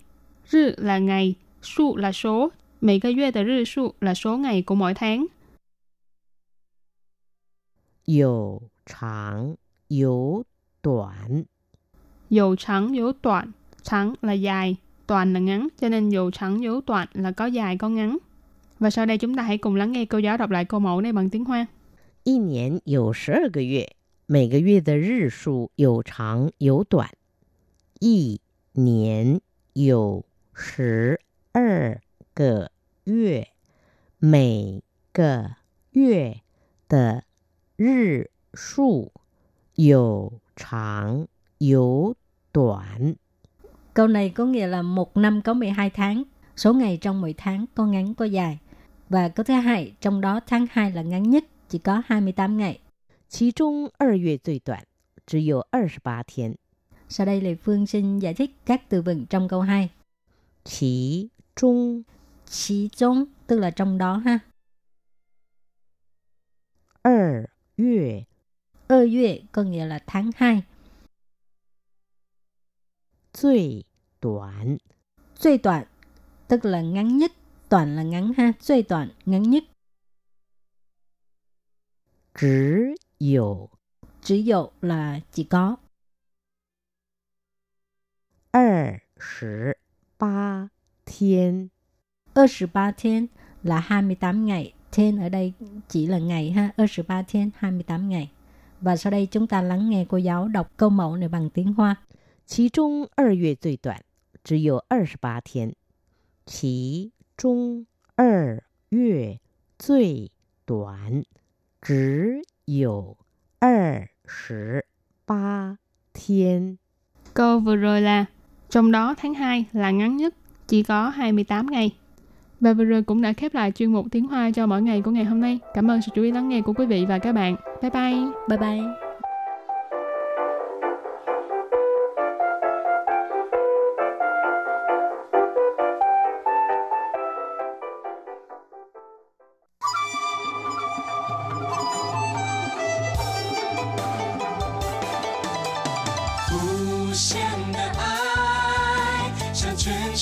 Rư là ngày, su là số. Mày cơ月的日数 là số ngày của mỗi tháng. 有长有短。 Dầu trắng dấu đoạn. Trắng là dài, toàn là ngắn. Cho nên dầu trắng dấu đoạn là có dài có ngắn. Và sau đây chúng ta hãy cùng lắng nghe cô giáo đọc lại câu mẫu này bằng tiếng Hoa. 一年有十二个月，每个月的日数有长有短。一年有十二个月，每个月的日数有长有短。 câu này có nghĩa là một năm có 12 tháng số ngày trong mỗi tháng có ngắn có dài và câu thứ hai trong đó tháng 2 là ngắn nhất chỉ có 28 ngày 其中二月最短，只有二十八天。 sau đây Lê Phương xin giải thích các từ vựng trong câu 2其中 Chí中tức là trong đó ha 二月 ơ yue có nghĩa là tháng 2 最短， Duy đoạn tức là ngắn nhất toàn là ngắn ha Duy đoạn ngắn nhất 只有 chỉ dụ là chỉ có 二十八天。 28 thiên là 28 ngày thiên ở đây chỉ là ngày ha 28 thiên 28 ngày và sau đây chúng ta lắng nghe cô giáo đọc câu mẫu này bằng tiếng Hoa 其中二月最短，只有二十八天。其 中二月最短，只有二十八天。 Câu vừa rồi là trong đó tháng 2 là ngắn nhất, chỉ có 28 ngày. Và vừa rồi cũng đã khép lại chuyên mục tiếng Hoa cho mỗi ngày của ngày hôm nay. Cảm ơn sự chú ý lắng nghe của quý vị và các bạn. Bye bye. Bye bye.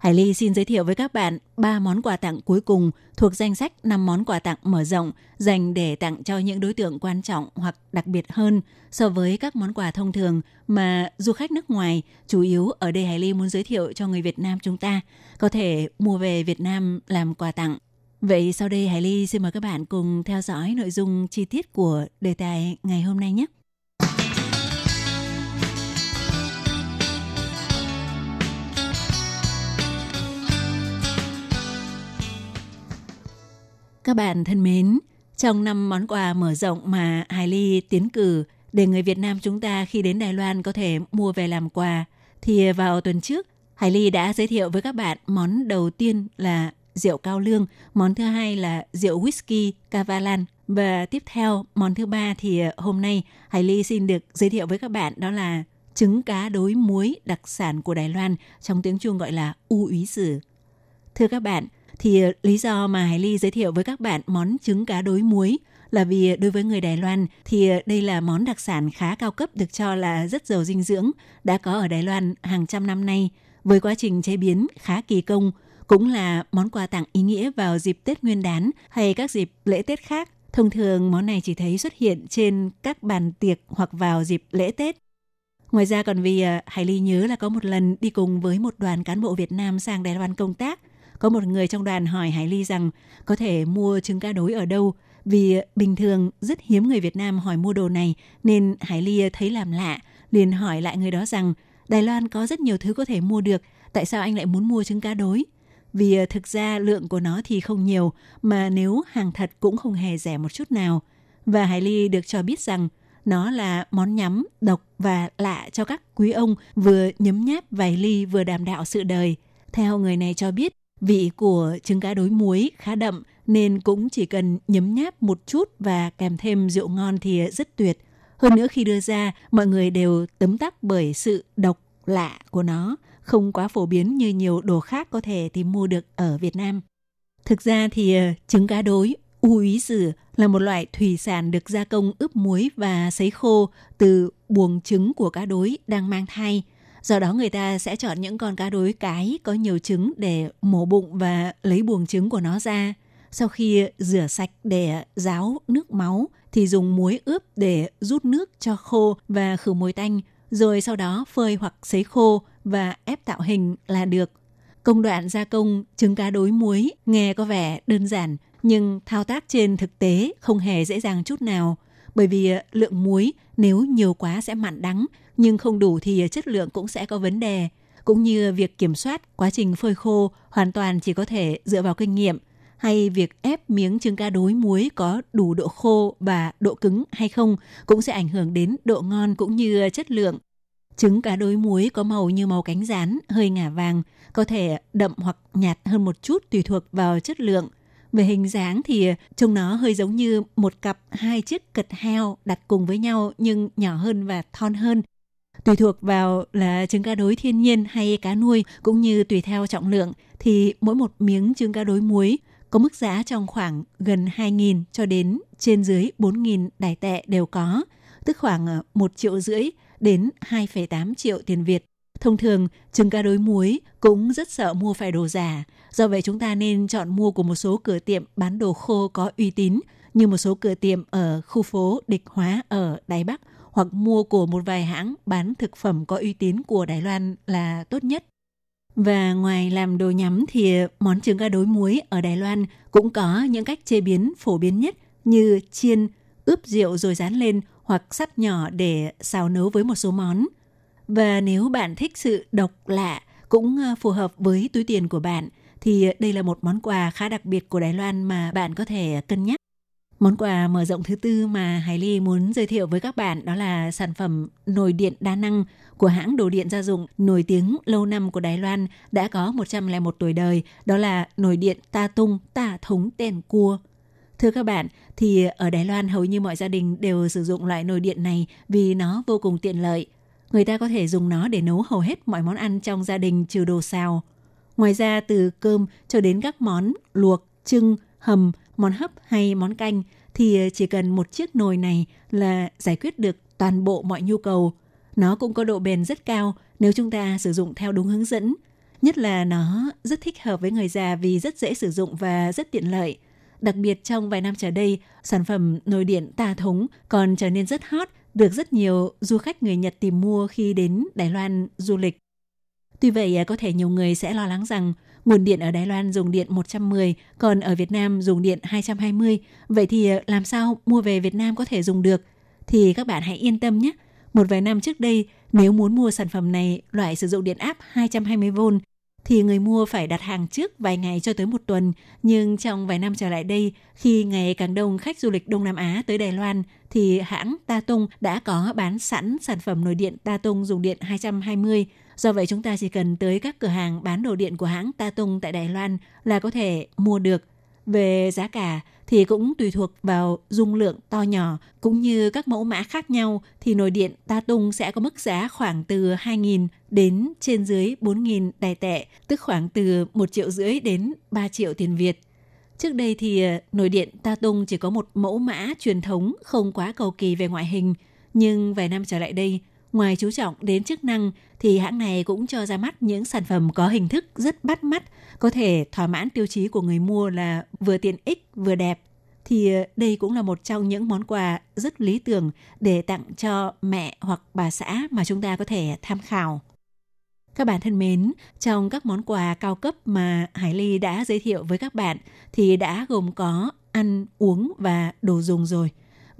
Hải Ly xin giới thiệu với các bạn 3 món quà tặng cuối cùng thuộc danh sách 5 món quà tặng mở rộng dành để tặng cho những đối tượng quan trọng hoặc đặc biệt hơn so với các món quà thông thường mà du khách nước ngoài, chủ yếu ở đây Hải Ly muốn giới thiệu cho người Việt Nam chúng ta có thể mua về Việt Nam làm quà tặng. Vậy sau đây Hải Ly xin mời các bạn cùng theo dõi nội dung chi tiết của đề tài ngày hôm nay nhé. Các bạn thân mến, trong năm món quà mở rộng mà Hải Ly tiến cử để người Việt Nam chúng ta khi đến Đài Loan có thể mua về làm quà, thì vào tuần trước, Hải Ly đã giới thiệu với các bạn món đầu tiên là rượu cao lương, món thứ hai là rượu whisky Cavalan và tiếp theo món thứ ba thì hôm nay Hải Ly xin được giới thiệu với các bạn đó là trứng cá đối muối đặc sản của Đài Loan trong tiếng Trung gọi là u úy sử. Thưa các bạn, thì ờ, lý do mà Hải Ly giới thiệu với các bạn món trứng cá đối muối là vì ờ, đối với người Đài Loan thì ờ, đây là món đặc sản khá cao cấp được cho là rất giàu dinh dưỡng, đã có ở Đài Loan hàng trăm năm nay với quá trình chế biến khá kỳ công, cũng là món quà tặng ý nghĩa vào dịp Tết Nguyên đán hay các dịp lễ Tết khác. Thông thường món này chỉ thấy xuất hiện trên các bàn tiệc hoặc vào dịp lễ Tết. Ngoài ra còn vì Hải Ly nhớ là có một lần đi cùng với một đoàn cán bộ Việt Nam sang Đài Loan công tác, có một người trong đoàn hỏi Hải Ly rằng có thể mua trứng cá đối ở đâu vì bình thường rất hiếm người Việt Nam hỏi mua đồ này nên Hải Ly thấy làm lạ, liền hỏi lại người đó rằng Đài Loan có rất nhiều thứ có thể mua được, tại sao anh lại muốn mua trứng cá đối? Vì ờ, thực ra lượng của nó thì không nhiều, mà nếu hàng thật cũng không hề rẻ một chút nào. Và Hải Ly được cho biết rằng nó là món nhắm độc và lạ cho các quý ông vừa nhấm nháp vài ly vừa đàm đạo sự đời. Theo người này cho biết, vị của trứng cá đối muối khá đậm nên cũng chỉ cần nhấm nháp một chút và kèm thêm rượu ngon thì rất tuyệt. Hơn nữa khi đưa ra, mọi người đều tấm tắc bởi sự độc lạ của nó, không quá phổ biến như nhiều đồ khác có thể tìm mua được ở Việt Nam. Thực ra thì ờ, trứng cá đối, u úy dử là một loại thủy sản được gia công ướp muối và sấy khô từ buồng trứng của cá đối đang mang thai. Do đó người ta sẽ chọn những con cá đối cái có nhiều trứng để mổ bụng và lấy buồng trứng của nó ra. Sau khi rửa sạch để ráo nước máu thì dùng muối ướp để rút nước cho khô và khử mùi tanh, rồi sau đó phơi hoặc sấy khô và ép tạo hình là được. Công đoạn gia công trứng cá đối muối nghe có vẻ đơn giản nhưng thao tác trên thực tế không hề dễ dàng chút nào bởi vì lượng muối nếu nhiều quá sẽ mặn đắng nhưng không đủ thì chất lượng cũng sẽ có vấn đề cũng như việc kiểm soát quá trình phơi khô hoàn toàn chỉ có thể dựa vào kinh nghiệm hay việc ép miếng trứng cá đối muối có đủ độ khô và độ cứng hay không cũng sẽ ảnh hưởng đến độ ngon cũng như chất lượng. Trứng cá đối muối có màu như màu cánh rán, hơi ngả vàng, có thể đậm hoặc nhạt hơn một chút tùy thuộc vào chất lượng. Về hình dáng thì trông nó hơi giống như một cặp hai chiếc cật heo đặt cùng với nhau nhưng nhỏ hơn và thon hơn. Tùy thuộc vào là trứng cá đối thiên nhiên hay cá nuôi cũng như tùy theo trọng lượng thì mỗi một miếng trứng cá đối muối có mức giá trong khoảng gần 2.000 cho đến trên dưới 4.000 đài tệ đều có, tức khoảng ờ, 1 triệu rưỡi đến 2,8 triệu tiền Việt. Thông thường, trứng cá đối muối cũng rất sợ mua phải đồ giả. Do vậy chúng ta nên chọn mua của một số cửa tiệm bán đồ khô có uy tín như một số cửa tiệm ở khu phố Địch Hóa ở Đài Bắc hoặc mua của một vài hãng bán thực phẩm có uy tín của Đài Loan là tốt nhất. Và ngoài làm đồ nhắm thì món trứng gà đối muối ở Đài Loan cũng có những cách chế biến phổ biến nhất như chiên, ướp rượu rồi rán lên hoặc sắt nhỏ để xào nấu với một số món. Và nếu bạn thích sự độc lạ cũng ờ, phù hợp với túi tiền của bạn thì đây là một món quà khá đặc biệt của Đài Loan mà bạn có thể cân nhắc. Món quà mở rộng thứ tư mà Hải Ly muốn giới thiệu với các bạn đó là sản phẩm nồi điện đa năng của hãng đồ điện gia dụng nổi tiếng lâu năm của Đài Loan đã có 101 tuổi đời, đó là nồi điện Ta Tung Ta Thống Tên Cua. Thưa các bạn, thì ở Đài Loan hầu như mọi gia đình đều sử dụng loại nồi điện này vì nó vô cùng tiện lợi. Người ta có thể dùng nó để nấu hầu hết mọi món ăn trong gia đình trừ đồ xào. Ngoài ra từ cơm cho đến các món luộc, trưng, hầm, món hấp hay món canh thì ờ, chỉ cần một chiếc nồi này là giải quyết được toàn bộ mọi nhu cầu. Nó cũng có độ bền rất cao nếu chúng ta sử dụng theo đúng hướng dẫn. Nhất là nó rất thích hợp với người già vì rất dễ sử dụng và rất tiện lợi. Đặc biệt trong vài năm trở đây, sản phẩm nồi điện tà thống còn trở nên rất hot, được rất nhiều du khách người Nhật tìm mua khi đến Đài Loan du lịch. Tuy vậy, ờ, có thể nhiều người sẽ lo lắng rằng nguồn điện ở Đài Loan dùng điện 110, còn ở Việt Nam dùng điện 220. Vậy thì ờ, làm sao mua về Việt Nam có thể dùng được? Thì các bạn hãy yên tâm nhé. Một vài năm trước đây, nếu muốn mua sản phẩm này loại sử dụng điện áp 220V thì người mua phải đặt hàng trước vài ngày cho tới một tuần. Nhưng trong vài năm trở lại đây, khi ngày càng đông khách du lịch Đông Nam Á tới Đài Loan, thì hãng Ta Tung đã có bán sẵn sản phẩm nồi điện Ta Tung dùng điện 220. Do vậy chúng ta chỉ cần tới các cửa hàng bán đồ điện của hãng Ta Tung tại Đài Loan là có thể mua được. Về giá cả thì cũng tùy thuộc vào dung lượng to nhỏ cũng như các mẫu mã khác nhau thì nồi điện Ta Tung sẽ có mức giá khoảng từ 2.000 đến trên dưới 4.000 đài tệ, tức khoảng từ 1 triệu rưỡi đến 3 triệu tiền Việt. Trước đây thì ờ, nồi điện Ta Tung chỉ có một mẫu mã truyền thống không quá cầu kỳ về ngoại hình, nhưng vài năm trở lại đây, ngoài chú trọng đến chức năng thì hãng này cũng cho ra mắt những sản phẩm có hình thức rất bắt mắt, có thể thỏa mãn tiêu chí của người mua là vừa tiện ích vừa đẹp. Thì ờ, đây cũng là một trong những món quà rất lý tưởng để tặng cho mẹ hoặc bà xã mà chúng ta có thể tham khảo. Các bạn thân mến, trong các món quà cao cấp mà Hải Ly đã giới thiệu với các bạn thì đã gồm có ăn, uống và đồ dùng rồi.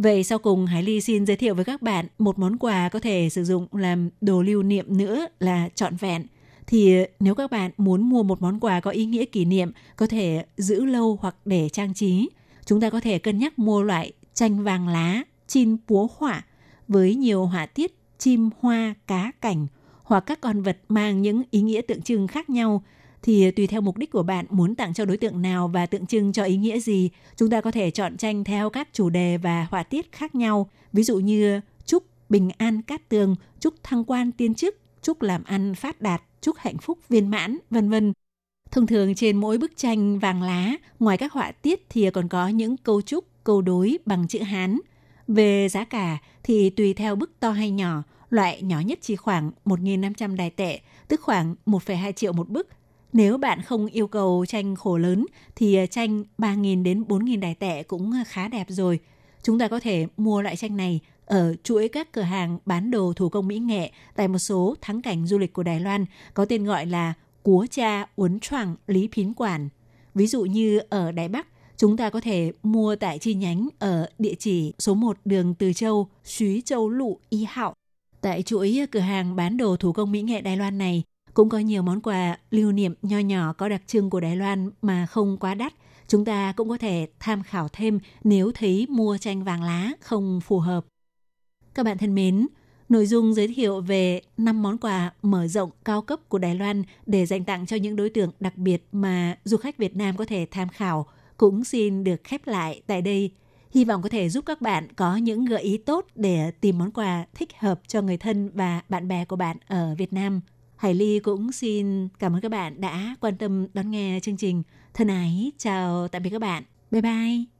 Vậy sau cùng Hải Ly xin giới thiệu với các bạn một món quà có thể sử dụng làm đồ lưu niệm nữa là trọn vẹn. Thì ờ, nếu các bạn muốn mua một món quà có ý nghĩa kỷ niệm, có thể giữ lâu hoặc để trang trí, chúng ta có thể cân nhắc mua loại tranh vàng lá, chim búa họa với nhiều họa tiết chim, hoa, cá, cảnh – hoặc các con vật mang những ý nghĩa tượng trưng khác nhau thì tùy theo mục đích của bạn muốn tặng cho đối tượng nào và tượng trưng cho ý nghĩa gì, chúng ta có thể chọn tranh theo các chủ đề và họa tiết khác nhau. Ví dụ như chúc bình an cát tường, chúc thăng quan tiên chức, chúc làm ăn phát đạt, chúc hạnh phúc viên mãn, vân vân. Thông thường trên mỗi bức tranh vàng lá, ngoài các họa tiết thì còn có những câu chúc, câu đối bằng chữ Hán. Về giá cả thì tùy theo bức to hay nhỏ, Loại nhỏ nhất chỉ khoảng 1.500 đài tệ, tức khoảng 1,2 triệu một bức. Nếu bạn không yêu cầu tranh khổ lớn thì à, tranh 3.000 đến 4.000 đài tệ cũng à, khá đẹp rồi. Chúng ta có thể mua loại tranh này ở chuỗi các cửa hàng bán đồ thủ công mỹ nghệ tại một số thắng cảnh du lịch của Đài Loan có tên gọi là Cúa Cha Uốn Choàng Lý Phín Quản. Ví dụ như ở Đài Bắc, chúng ta có thể mua tại chi nhánh ở địa chỉ số 1 đường Từ Châu, Xúy Châu Lụ Y Hạo Tại chuỗi cửa hàng bán đồ thủ công mỹ nghệ Đài Loan này cũng có nhiều món quà lưu niệm nho nhỏ có đặc trưng của Đài Loan mà không quá đắt. Chúng ta cũng có thể tham khảo thêm nếu thấy mua tranh vàng lá không phù hợp. Các bạn thân mến, nội dung giới thiệu về 5 món quà mở rộng cao cấp của Đài Loan để dành tặng cho những đối tượng đặc biệt mà du khách Việt Nam có thể tham khảo cũng xin được khép lại tại đây. Hy vọng có thể giúp các bạn có những gợi ý tốt để tìm món quà thích hợp cho người thân và bạn bè của bạn ở Việt Nam. Hải Ly cũng xin cảm ơn các bạn đã quan tâm đón nghe chương trình. Thân ái, chào tạm biệt các bạn. Bye bye.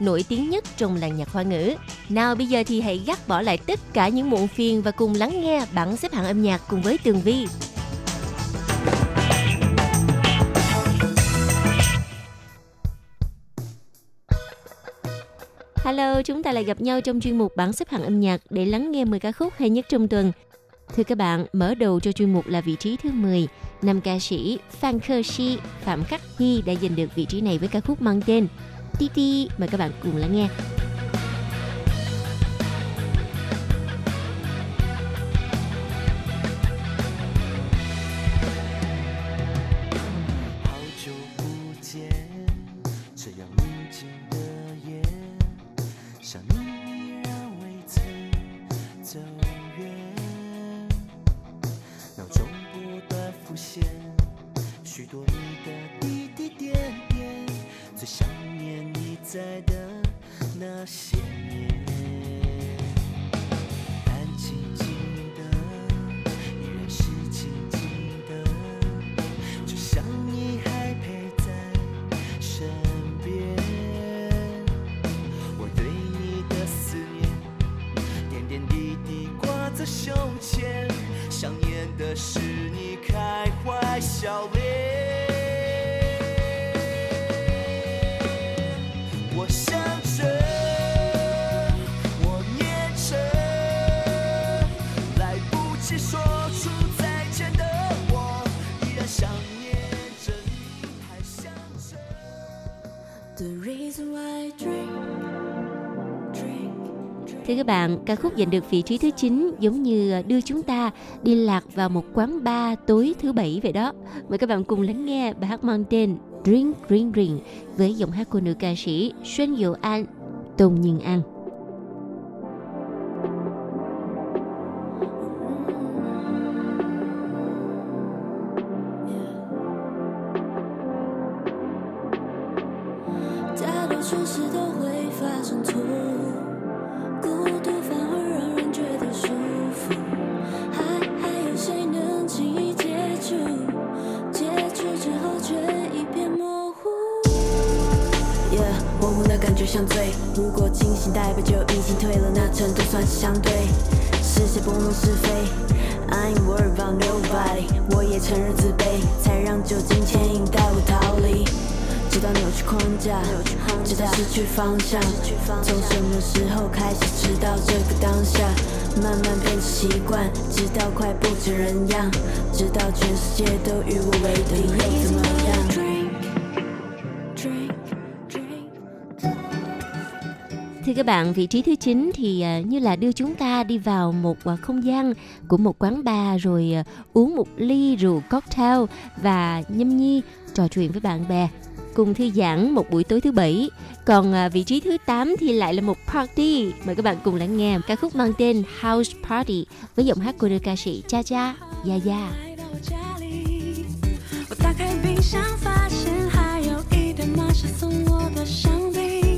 nổi tiếng nhất trong làng nhạc hoa ngữ. Nào bây giờ thì hãy gác bỏ lại tất cả những muộn phiền và cùng lắng nghe bảng xếp hạng âm nhạc cùng với Tường Vi. Hello, chúng ta lại gặp nhau trong chuyên mục bảng xếp hạng âm nhạc để lắng nghe 10 ca khúc hay nhất trong tuần. Thưa các bạn, mở đầu cho chuyên mục là vị trí thứ 10. Nam ca sĩ Phan Khơ Si, Phạm Khắc Hy đã giành được vị trí này với ca khúc mang tên Ti Ti. Mời các bạn cùng lắng nghe. Thưa các bạn, ca khúc giành được vị trí thứ 9 giống như đưa chúng ta đi lạc vào một quán bar tối thứ bảy vậy đó. Mời các bạn cùng lắng nghe bài hát mang tên Drink Ring Ring với giọng hát của nữ ca sĩ Xuân Diệu An, Tôn Nhiên An. 大多数事都 像醉，如果清醒代表就已经退了，那程度算是相对。是谁拨弄是非？I ain't worried about nobody，我也承认自卑，才让酒精牵引带我逃离。直到扭曲框架，直到失去方向。从什么时候开始知道这个当下？慢慢变成习惯，直到快不成人样，直到全世界都与我为敌，又怎么样？Thưa các bạn, vị trí thứ 9 thì à, như là đưa chúng ta đi vào một à, không gian của một quán bar rồi à, uống một ly rượu cocktail và nhâm nhi trò chuyện với bạn bè cùng thư giãn một buổi tối thứ bảy. Còn à, vị trí thứ 8 thì lại là một party. Mời các bạn cùng lắng nghe ca khúc mang tên House Party với giọng hát của nữ ca sĩ Cha Cha Yaya. 来到家里，我打开冰箱，发现还有一袋玛莎送我的香槟。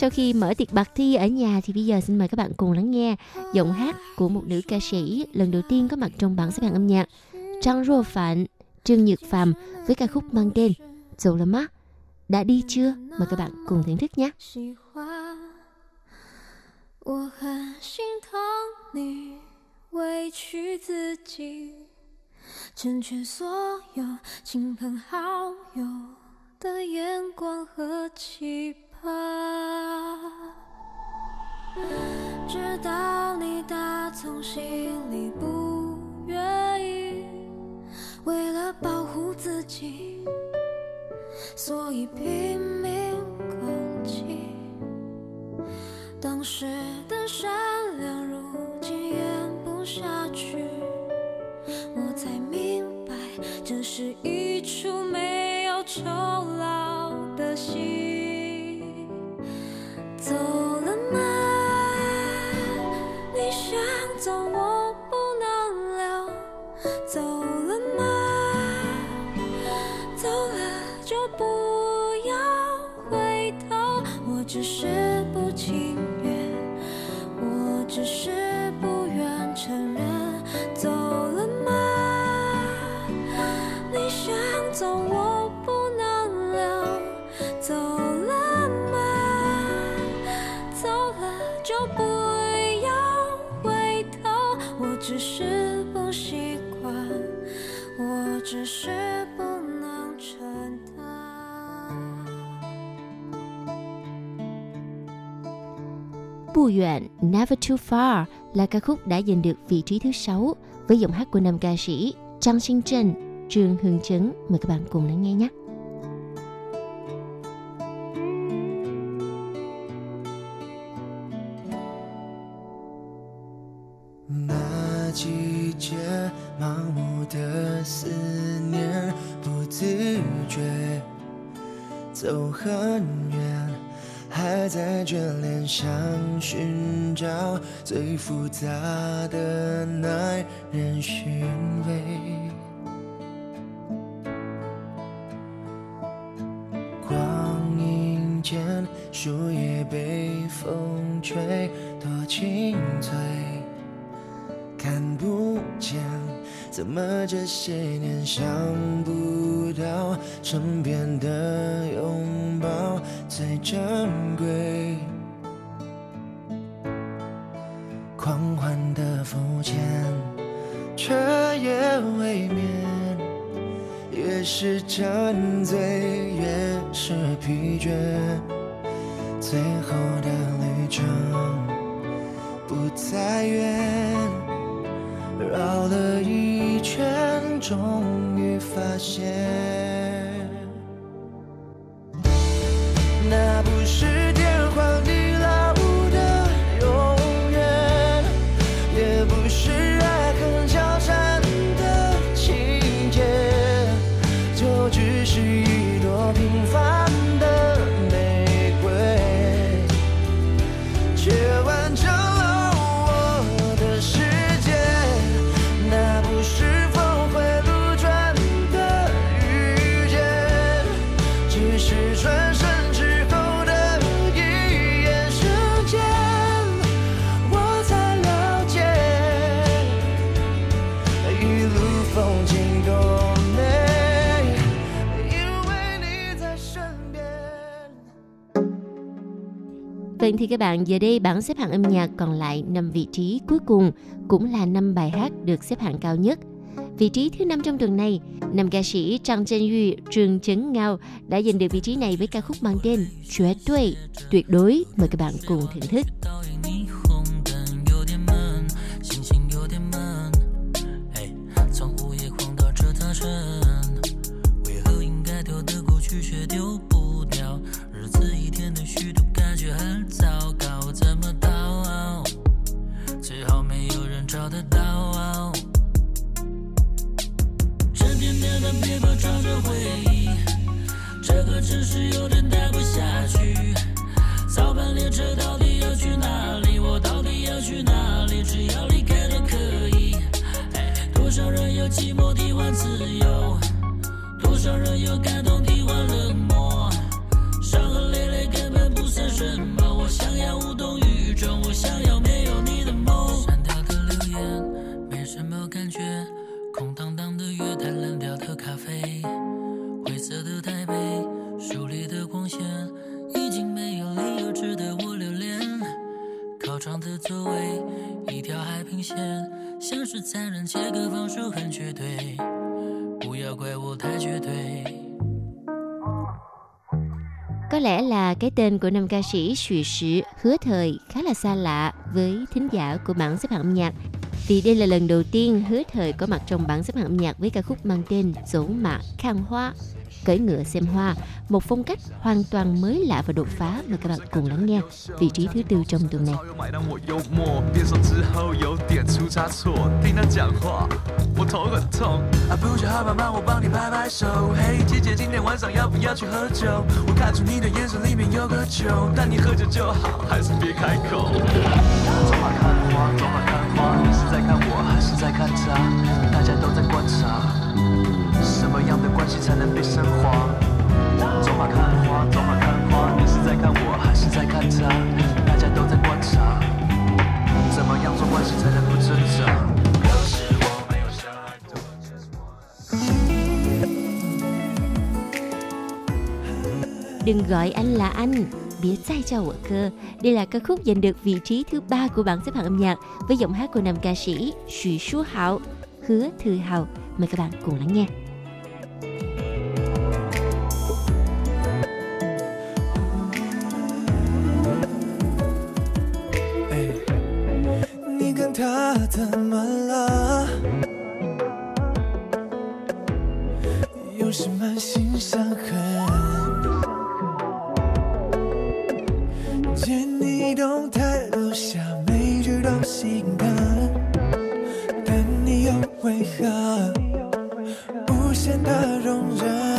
Sau khi mở tiệc bạc thi ở nhà thì bây giờ xin mời các bạn cùng lắng nghe giọng hát của một nữ ca sĩ lần đầu tiên có mặt trong bảng xếp hạng âm nhạc Trang Rô Phạn, Trương Nhược Phàm với ca khúc mang tên Dầu là mắt đã đi chưa? Mời các bạn cùng thưởng thức nhé. 喜欢，我很心疼你委屈自己，成全所有亲朋好友的眼光和期 啊。知道你打从心里不愿意，为了保护自己。所以拼命控制。当时的善良，如今演不下去，我才明白，这是一出没有酬劳的戏。走了吗？你想走，我不能留。走了吗？走了就不要回头。我只是只是不习惯，我只是不能承担。 Bu Yuan Never Too Far là ca khúc đã giành được vị trí thứ 6 với giọng hát của nam ca sĩ Trang Sinh Trân, Trương Hương Trấn. Mời các bạn cùng lắng nghe nhé. 杂的耐人寻味。光阴间，树叶被风吹，多清脆。看不见，怎么这些年想不到身边 Vâng thì các bạn, giờ đây bảng xếp hạng âm nhạc còn lại 5 vị trí cuối cùng cũng là 5 bài hát được xếp hạng cao nhất. Vị trí thứ năm trong tuần này, nam ca sĩ Trang Chen Yu, Trương Chấn Ngao đã giành được vị trí này với ca khúc mang tên Tuyệt Tuệ, tuyệt đối. Mời các bạn cùng thưởng thức. 别抱着回忆，这个城市有点呆不下去。早班列车到底要去哪里？我到底要去哪里？只要离开都可以。多少人有寂寞替换自由？多少人有感动替换冷漠？伤痕累累根本不算什么。我想要无动于衷，我想要没有你的梦。删掉个留言，没什么感觉，空荡荡的月台冷。座位，一条海平线，像是残忍切割方式很绝对，不要怪我太绝对。 Có lẽ là cái tên của nam ca sĩ Xùy Sử hứa thời khá là xa lạ với thính giả của bảng xếp hạng âm nhạc. Vì đây là lần đầu tiên hứa thời có mặt trong bảng xếp hạng âm nhạc với ca khúc mang tên Dỗ mạ khang hoa, cưỡi ngựa xem hoa, một phong cách hoàn toàn mới lạ và đột phá mà các bạn cùng lắng nghe vị trí thứ tư trong tuần này. 又买单我幽默，变手之后有点出差错，听他讲话我头很痛。啊，不就好妈妈，我帮你拍拍手。嘿，姐姐，今天晚上要不要去喝酒？我看出你的眼神里面有个酒，但你喝酒就好，还是别开口。走马看花，走马看花，你是在看我还是在看他？大家都在观察，什么样 的关系才能被升华？走马看花，走马看花，你是在看我还是在看他？大家都在观察，怎么样做关系才能不挣扎？可是我没有想爱。 Đừng gọi anh là anh, biết sai cho vợ cơ. Đây là ca khúc giành được vị trí thứ ba của bảng xếp hạng âm nhạc với giọng hát của nam ca sĩ Xu Su Hảo, Hứa Thư Hào. Mời các bạn cùng lắng nghe. 怎么了？有什么心伤痕？见你动态留下每句都心疼，但你又为何无限的容忍？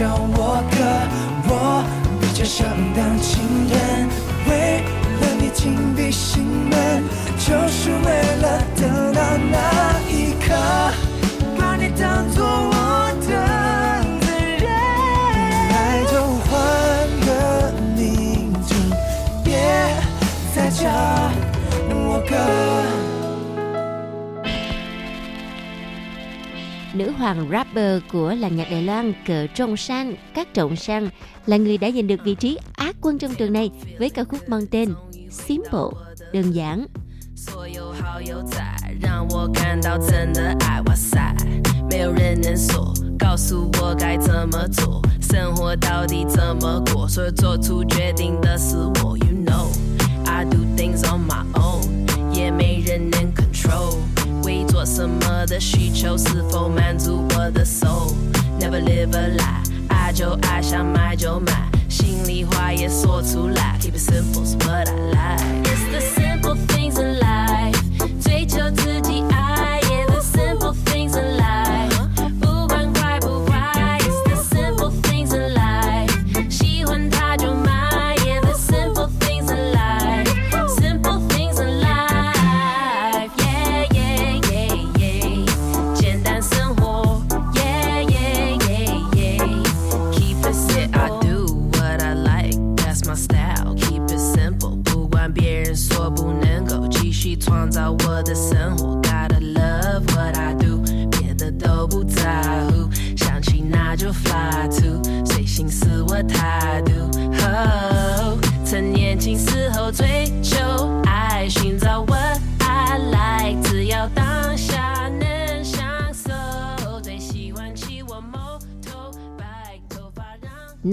让我。看 hoàng rapper của làng nhạc Đài Loan Cờ Trọng Sang, Các Trọng Sang là người đã giành được vị trí á quân trong tuần này với ca khúc mang tên Simple, đơn giản. 所有好友在，让我感到真的爱，哇塞！没有人能说，告诉我该怎么做，生活到底怎么过，所有做出决定的是我。You know I do things on my own，也没人能 control。 为做什么的需求是否满足我的 soul？Never live a lie，爱就爱，想买就买，心里话也说出来。Keep it simple is what I like。It's the simple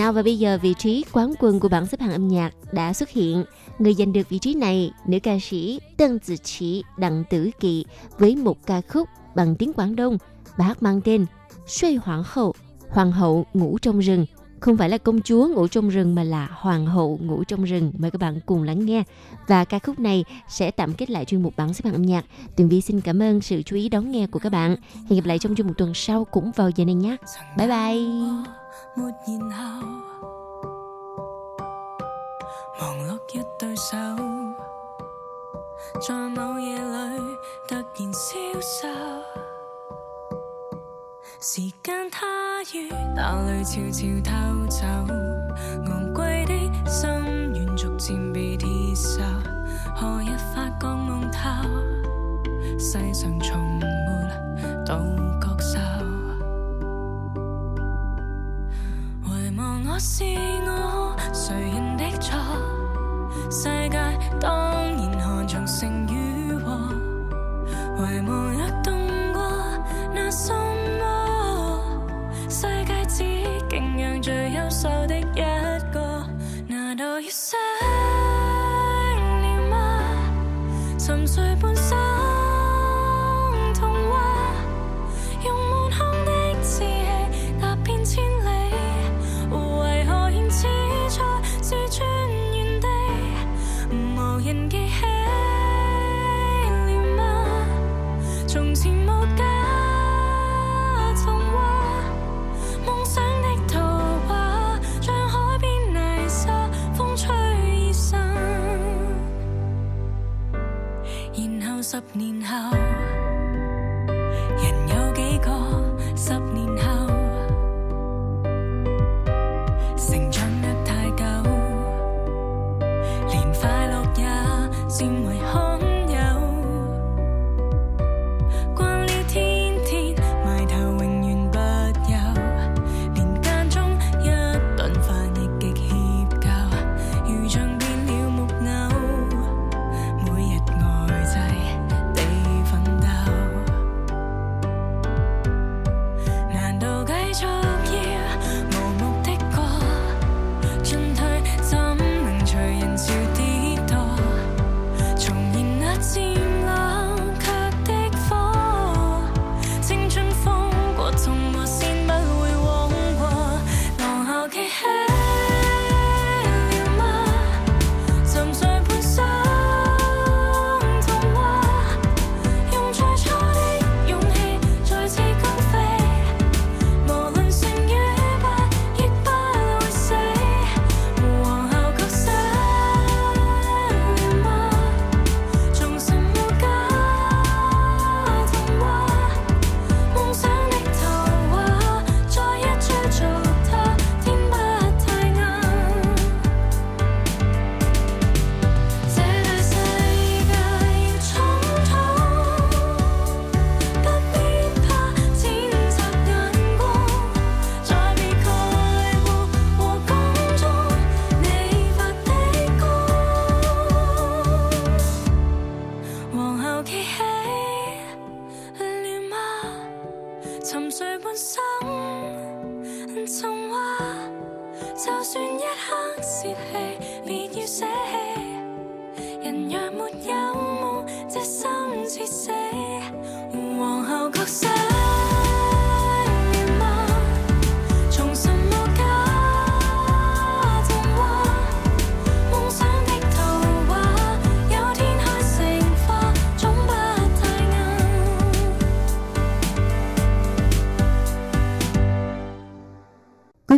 nào và bây giờ vị trí quán quân của bảng xếp hạng âm nhạc đã xuất hiện. Người giành được vị trí này, nữ ca sĩ Tân Tử Chỉ Đặng Tử Kỳ với một ca khúc bằng tiếng Quảng Đông. bác mang tên Xuê Hoàng Hậu, Hoàng hậu ngủ trong rừng. Không phải là công chúa ngủ trong rừng mà là hoàng hậu ngủ trong rừng. Mời các bạn cùng lắng nghe. Và ca khúc này sẽ tạm kết lại chuyên mục bảng xếp hạng âm nhạc. Tường Vi xin cảm ơn sự chú ý đón nghe của các bạn. Hẹn gặp lại trong chuyên mục tuần sau cũng vào giờ này nhé. Bye bye! 沒然後，忙碌一對手，在某夜裏突然消瘦。時間它於那裏悄悄偷走，昂貴的心願逐漸被鐵鏽。何日發覺夢透，世上從沒道。